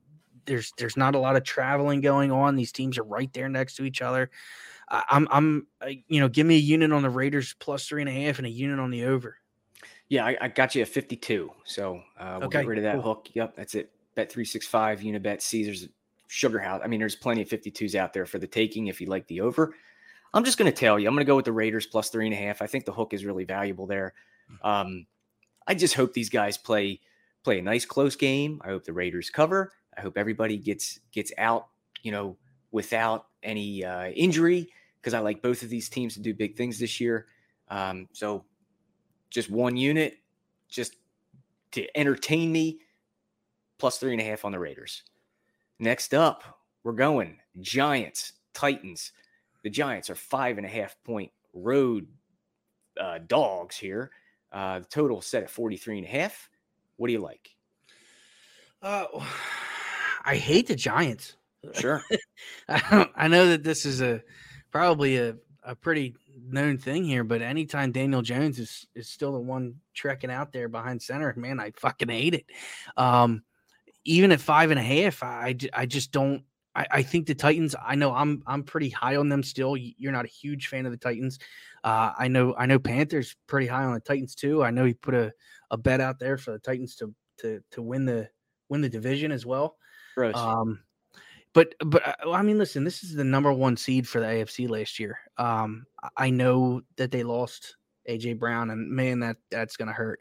there's there's not a lot of traveling going on. These teams are right there next to each other. I'm I'm you know, give me a unit on the Raiders plus three and a half and a unit on the over. Yeah, I, I got you at 52. So uh, we'll okay, get rid of that cool. hook. Yep, that's it. Bet 365, Unibet, Caesars, Sugar House. I mean, there's plenty of 52s out there for the taking if you like the over. I'm just going to tell you, I'm going to go with the Raiders plus three and a half. I think the hook is really valuable there. Um, I just hope these guys play play a nice close game. I hope the Raiders cover. I hope everybody gets gets out, you know, without any uh, injury because I like both of these teams to do big things this year. Um, so just one unit, just to entertain me, plus three and a half on the Raiders. Next up, we're going Giants, Titans. The Giants are five and a half point road uh, dogs here. Uh, the total set at 43 and a half. What do you like? Uh, I hate the Giants. Sure. I know that this is a probably a, a pretty known thing here, but anytime Daniel Jones is is still the one trekking out there behind center, man, I fucking hate it. Um, even at five and a half, I, I just don't. I, I think the Titans. I know I'm I'm pretty high on them still. You're not a huge fan of the Titans. Uh, I know I know Panthers pretty high on the Titans too. I know he put a, a bet out there for the Titans to to to win the win the division as well. Gross. Um, but but uh, I mean, listen, this is the number one seed for the AFC last year. Um, I know that they lost AJ Brown, and man, that that's gonna hurt.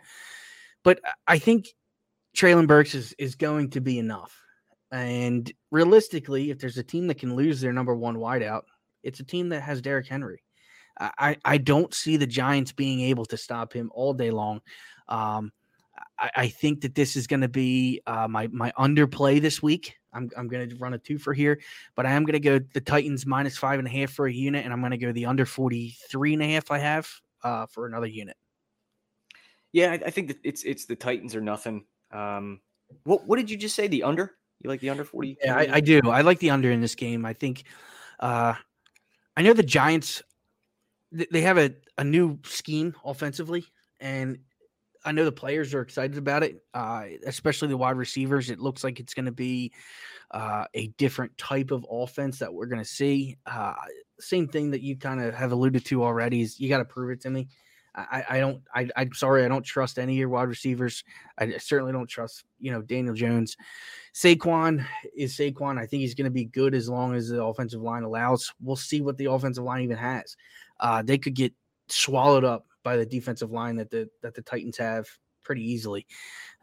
But I think Treylon Burks is is going to be enough. And realistically, if there's a team that can lose their number one wideout, it's a team that has Derrick Henry. I, I don't see the Giants being able to stop him all day long. Um, I, I, think that this is going to be uh, my my underplay this week. I'm, I'm going to run a two for here, but I am going to go the Titans minus five and a half for a unit, and I'm going to go the under 43 and a half I have uh, for another unit. Yeah, I, I think that it's it's the Titans or nothing. Um, what what did you just say? The under? You like the under 40? Yeah, I, I do. I like the under in this game. I think uh, I know the Giants they have a, a new scheme offensively, and I know the players are excited about it, uh, especially the wide receivers. It looks like it's going to be uh, a different type of offense that we're going to see. Uh, same thing that you kind of have alluded to already is you got to prove it to me. I, I don't. I, I'm sorry. I don't trust any of your wide receivers. I certainly don't trust you know Daniel Jones. Saquon is Saquon. I think he's going to be good as long as the offensive line allows. We'll see what the offensive line even has uh, they could get swallowed up by the defensive line that the that the Titans have pretty easily.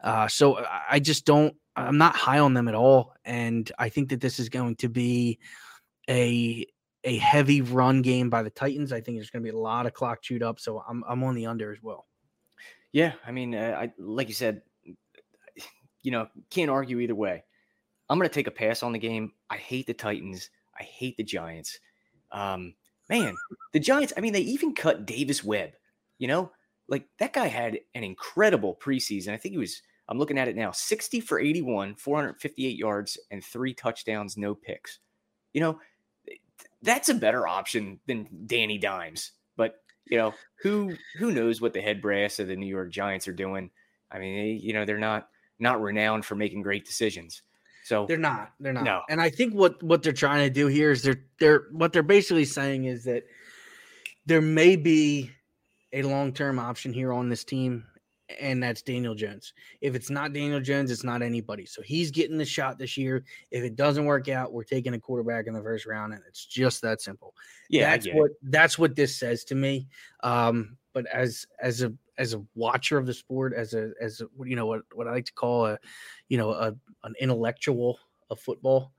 Uh, so I just don't. I'm not high on them at all, and I think that this is going to be a a heavy run game by the Titans. I think there's going to be a lot of clock chewed up, so I'm I'm on the under as well. Yeah, I mean, uh, I like you said, you know, can't argue either way. I'm going to take a pass on the game. I hate the Titans. I hate the Giants. Um, man, the Giants, I mean, they even cut Davis Webb, you know, like that guy had an incredible preseason. I think he was, I'm looking at it now 60 for 81, 458 yards, and three touchdowns, no picks. You know, that's a better option than Danny Dimes. But, you know, who who knows what the head brass of the New York Giants are doing? I mean, they, you know, they're not not renowned for making great decisions. So they're not. They're not. No. And I think what what they're trying to do here is they're they're what they're basically saying is that there may be a long term option here on this team, and that's Daniel Jones. If it's not Daniel Jones, it's not anybody. So he's getting the shot this year. If it doesn't work out, we're taking a quarterback in the first round, and it's just that simple. Yeah, that's what that's what this says to me. Um, but as as a as a watcher of the sport, as a as a, you know what what I like to call a you know a an intellectual of football,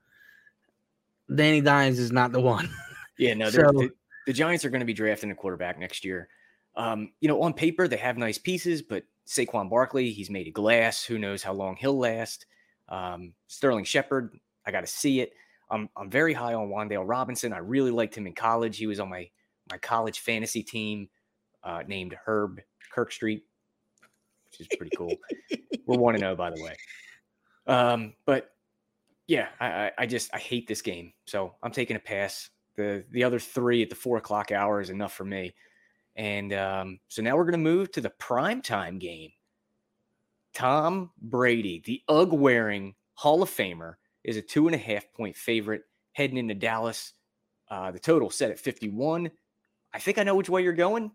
Danny Dimes is not the one. Yeah, no, so, the, the, Giants are going to be drafting a quarterback next year. Um, you know, on paper they have nice pieces, but Saquon Barkley, he's made of glass. Who knows how long he'll last? Um, Sterling Shepard, I got to see it. I'm I'm very high on Wan'Dale Robinson. I really liked him in college. He was on my my college fantasy team uh, named Herb Kirkstreet, which is pretty cool. We're one to oh, know, by the way. Um, but yeah, I, I just I hate this game, so I'm taking a pass. The the other three at the four o'clock hour is enough for me. And um, so now we're going to move to the prime time game. Tom Brady, the UGG wearing Hall of Famer, is a two and a half point favorite heading into Dallas. Uh, the total set at 51. I think I know which way you're going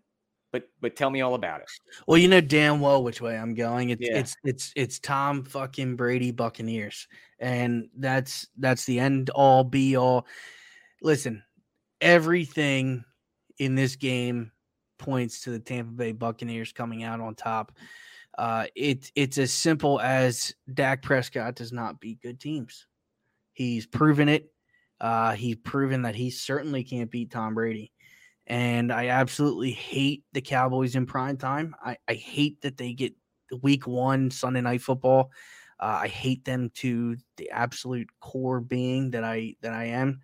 but but tell me all about it. Well, you know damn well which way I'm going. It's yeah. it's it's it's Tom fucking Brady Buccaneers, and that's that's the end all be all. Listen, everything in this game points to the Tampa Bay Buccaneers coming out on top. Uh, it it's as simple as Dak Prescott does not beat good teams. He's proven it. Uh, he's proven that he certainly can't beat Tom Brady and I absolutely hate the Cowboys in prime time. I, I hate that they get week one Sunday night football. Uh, I hate them to the absolute core being that I that I am.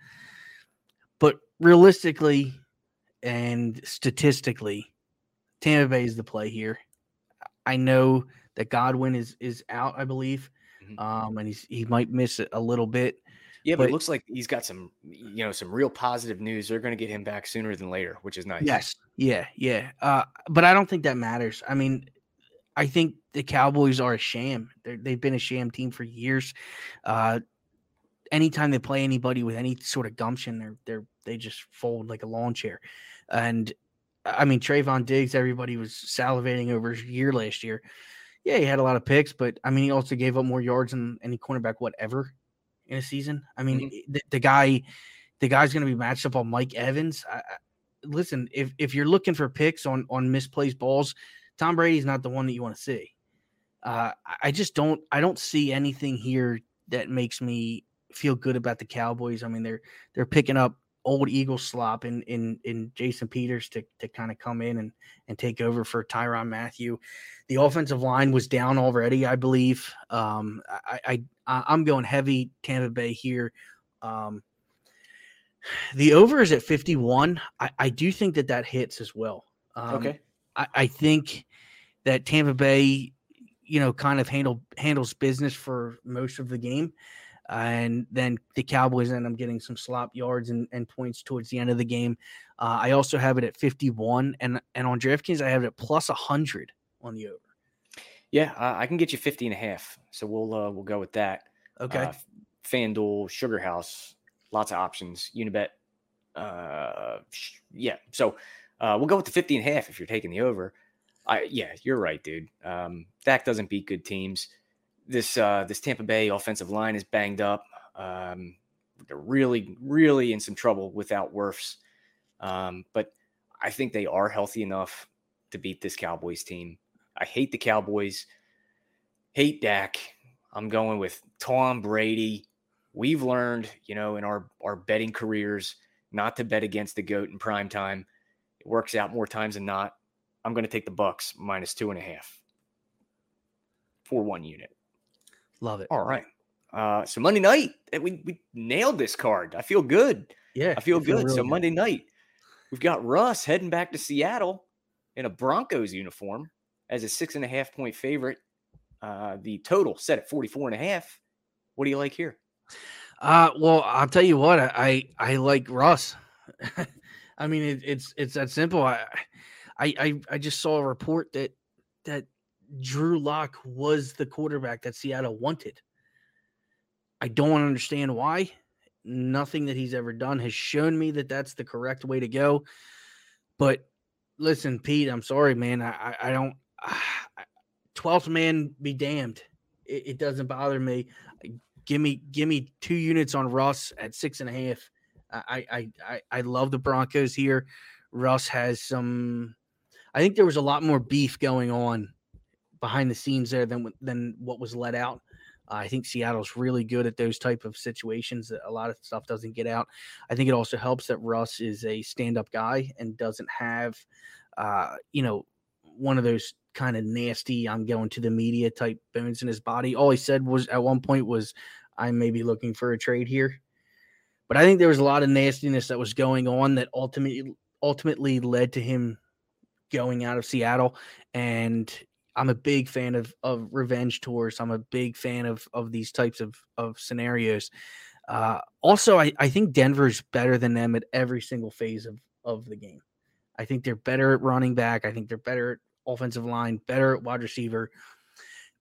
But realistically, and statistically, Tampa Bay is the play here. I know that Godwin is is out, I believe, Mhm. um, and he's he might miss it a little bit. Yeah, but, But- it looks like he's got some, you know, some real positive news. They're going to get him back sooner than later, which is nice. Yes, yeah, yeah. Uh, but I don't think that matters. I mean, I think the Cowboys are a sham. They're, they've been a sham team for years. Uh, anytime they play anybody with any sort of gumption, they're they're they just fold like a lawn chair. And I mean, Trevon Diggs, everybody was salivating over his year last year. Yeah, he had a lot of picks, but I mean, he also gave up more yards than any cornerback whatever in a season. I mean, the, the guy, the guy's going to be matched up on Mike Evans. I, I, listen, if if you're looking for picks on on misplaced balls, Tom Brady's not the one that you want to see. Uh, I just don't I don't see anything here that makes me feel good about the Cowboys. I mean, they're they're picking up old Eagle slop in in in Jason Peters to to kind of come in and and take over for Tyron Matthew. The offensive line was down already, I believe. Um, I, I I'm going heavy Tampa Bay here. Um, the over is at 51. I, I do think that that hits as well. Um, Okay. I, I think that Tampa Bay, you know, kind of handle handles business for most of the game. And then the Cowboys end up getting some slop yards and, and points towards the end of the game. Uh, I also have it at 51. And, and on DraftKings, I have it at plus 100 on the over. Yeah, uh, I can get you 50 and a half. So we'll uh, we'll go with that. Okay. Uh, FanDuel, Sugar House, lots of options. Unibet. Uh, sh- yeah. So uh, we'll go with the 50 and a half if you're taking the over. I yeah, you're right, dude. Um, Dak doesn't beat good teams. This uh, this Tampa Bay offensive line is banged up. Um, they're really, really in some trouble without Wirfs. Um, but I think they are healthy enough to beat this Cowboys team. I hate the Cowboys. Hate Dak. I'm going with Tom Brady. We've learned, you know, in our our betting careers, not to bet against the goat in prime time. It works out more times than not. I'm going to take the Bucks minus two and a half for one unit. Love it. All right. Uh, so Monday night, eh, we we nailed this card. I feel good. Yeah. I feel you good. so really Monday night, we've got Russ heading back to Seattle in a Broncos uniform as a six and a half point favorite. Uh, the total set at 44 and a half. What do you like here? Uh, well, I'll tell you what, I I, I like Russ. I mean, it, it's it's that simple. I, I I I just saw a report that that Drew Lock was the quarterback that Seattle wanted. I don't understand why. Nothing that he's ever done has shown me that that's the correct way to go. But listen, Pete, I'm sorry, man. I I, don't. Twelfth man be damned. It, it doesn't bother me. Give me give me two units on Russ at six and a half. I I I, I love the Broncos here. Russ has some. I think there was a lot more beef going on behind the scenes there than than what was let out. Uh, I think Seattle's really good at those type of situations that a lot of stuff doesn't get out. I think it also helps that Russ is a stand-up guy and doesn't have, uh, you know, one of those kind of nasty "I'm going to the media" type bones in his body. All he said was at one point was, "I may be looking for a trade here," but I think there was a lot of nastiness that was going on that ultimately ultimately led to him going out of Seattle and I'm a big fan of of revenge tours. I'm a big fan of of these types of of scenarios. Uh, also, I, I think Denver's better than them at every single phase of of the game. I think they're better at running back. I think they're better at offensive line, better at wide receiver,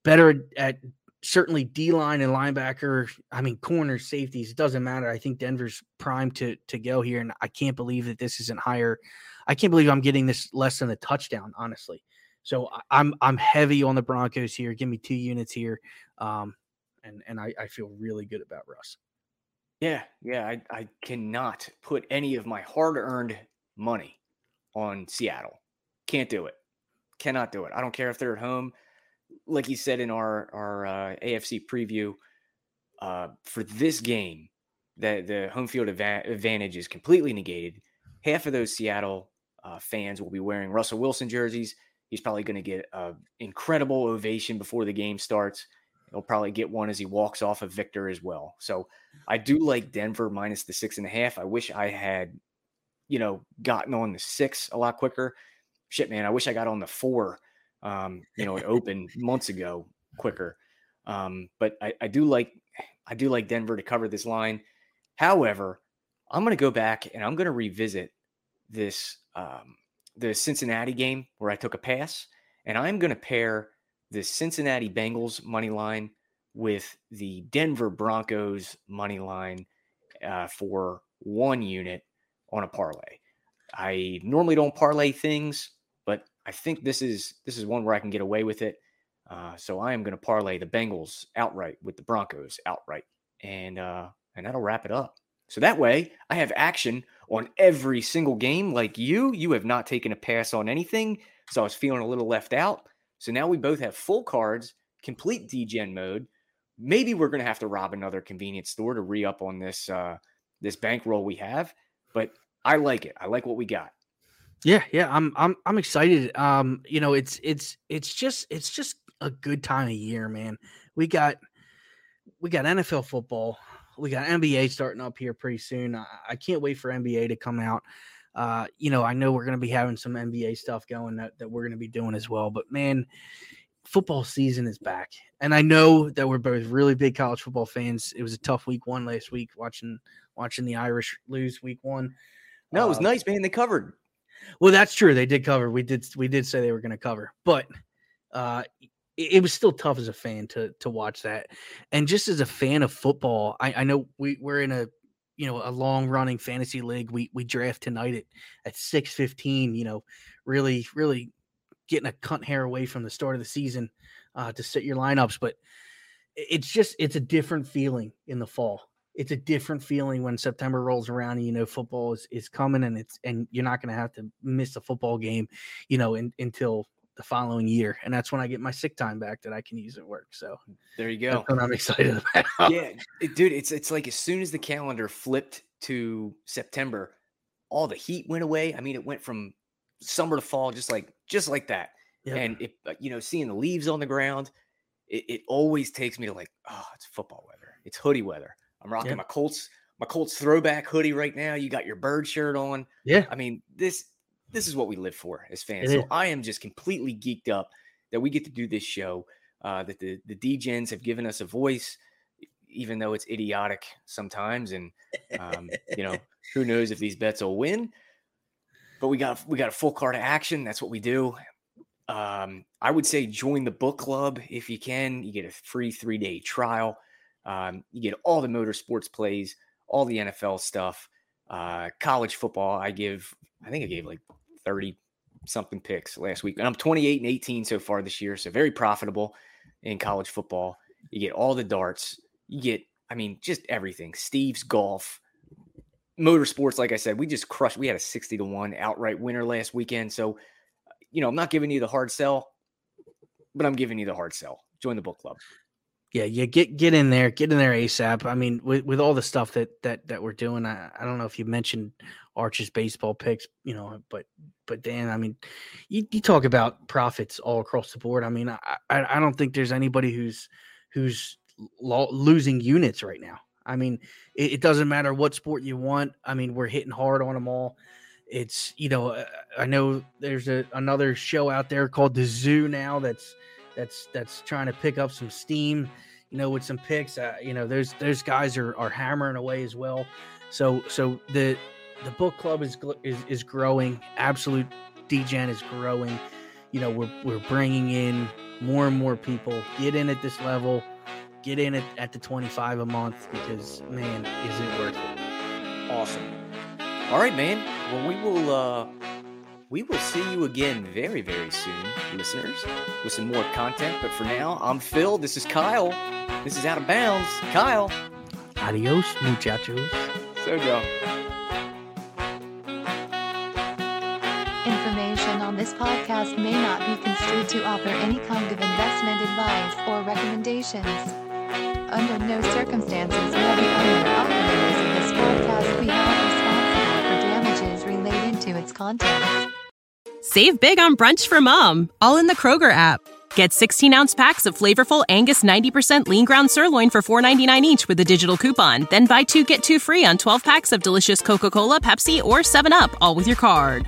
better at certainly D line and linebacker. I mean, corners, safeties. It doesn't matter. I think Denver's primed to to go here, and I can't believe that this isn't higher. I can't believe I'm getting this less than a touchdown. Honestly. So I'm I'm heavy on the Broncos here. Give me two units here, um, and and I, I feel really good about Russ. Yeah, yeah. I, I cannot put any of my hard earned money on Seattle. Can't do it. Cannot do it. I don't care if they're at home. Like you said in our our uh, AFC preview, uh, for this game, the the home field adva- advantage is completely negated. Half of those Seattle uh, fans will be wearing Russell Wilson jerseys. He's probably going to get an incredible ovation before the game starts. He'll probably get one as he walks off of Victor as well. So I do like Denver minus the six and a half. I wish I had you know, gotten on the six a lot quicker. Shit, man, I wish I got on the four. Um, you know, it opened months ago quicker. Um, but I, I do like I do like Denver to cover this line. However, I'm going to go back and I'm going to revisit this um, the Cincinnati game where I took a pass, and I'm going to pair the Cincinnati Bengals money line with the Denver Broncos money line uh, for one unit on a parlay. I normally don't parlay things, but I think this is this is one where I can get away with it. Uh, so I am going to parlay the Bengals outright with the Broncos outright, and uh, and that'll wrap it up. So that way, I have action on every single game. Like you, you have not taken a pass on anything, so I was feeling a little left out. So now we both have full cards, complete DGen mode. Maybe we're going to have to rob another convenience store to re up on this uh, this bankroll we have, but I like it. I like what we got. Yeah, yeah, I'm I'm I'm excited. Um, you know, it's it's it's just it's just a good time of year, man. We got we got NFL football, we got NBA starting up here pretty soon. I, I can't wait for NBA to come out. Uh, you know, I know we're going to be having some NBA stuff going that, that we're going to be doing as well. But man, football season is back. And I know that we're both really big college football fans. It was a tough week one last week watching watching the Irish lose week one. No, it was uh, nice, man. They covered. Well, that's true. They did cover. We did we did say they were going to cover. But uh it, was still tough as a fan to to watch that. And just as a fan of football, I, I know we, we're in a you know a long running fantasy league. We we draft tonight at at six fifteen. You know, really really getting a cunt hair away from the start of the season uh, to set your lineups. But it's just it's a different feeling in the fall. It's a different feeling when September rolls around and you know football is, is coming and it's and you're not going to have to miss a football game, you know, in, until the following year, and that's when I get my sick time back that I can use at work. So there you go. I'm excited about. yeah, it, dude, it's it's like as soon as the calendar flipped to September, all the heat went away. I mean, it went from summer to fall, just like just like that. Yep. And it, uh, you know, seeing the leaves on the ground, it, it, always takes me to like, oh, it's football weather. It's hoodie weather. I'm rocking yep. my Colts, my Colts throwback hoodie right now. You got your bird shirt on. Yeah. I mean, this this is what we live for as fans. So. I am just completely geeked up that we get to do this show. Uh, that the the DGens have given us a voice, even though it's idiotic sometimes, and um, you know who knows if these bets will win. But we got we got a full card of action. That's what we do. Um, I would say join the book club if you can. You get a free three day trial. Um, you get all the motorsports plays, all the NFL stuff, uh, college football. I give, I think I gave like 30 something picks last week. And I'm 28 and 18 so far this year. So very profitable in college football. You get all the darts. You get, I mean, just everything. Steve's golf, motorsports. Like I said, we just crushed. We had a 60 to 1 outright winner last weekend. So, you know, I'm not giving you the hard sell, but I'm giving you the hard sell. Join the book club. Yeah, yeah, get get in there, get in there ASAP. I mean, with, with all the stuff that that that we're doing, I, I don't know if you mentioned Arch's baseball picks, you know, but but Dan, I mean, you, you talk about profits all across the board. I mean, I I, I don't think there's anybody who's who's lo- losing units right now. I mean, it, it, doesn't matter what sport you want. I mean, we're hitting hard on them all. It's you know, uh, I know there's a another show out there called the Zoo now that's that's that's trying to pick up some steam, you know, with some picks. Uh, you know, those those guys are are hammering away as well. So so the the book club is is is growing. Absolute DGen is growing. You know, we're we're bringing in more and more people. Get in at this level. Get in at, at the 25 a month because man, is it worth it. Awesome. All right, man. Well, we will uh we will see you again very, very soon, listeners, with some more content. But for now, I'm Phil. This is Kyle. This is Out of Bounds. Kyle. Adios, muchachos. So go. This podcast may not be construed to offer any kind of investment advice or recommendations. Under no circumstances will the owner operators of this podcast be held responsible for damages related to its contents. Save big on brunch for mom, all in the Kroger app. Get 16 ounce packs of flavorful Angus 90% lean ground sirloin for $4.99 each with a digital coupon. Then buy two get two free on 12 packs of delicious Coca Cola, Pepsi, or 7UP, all with your card.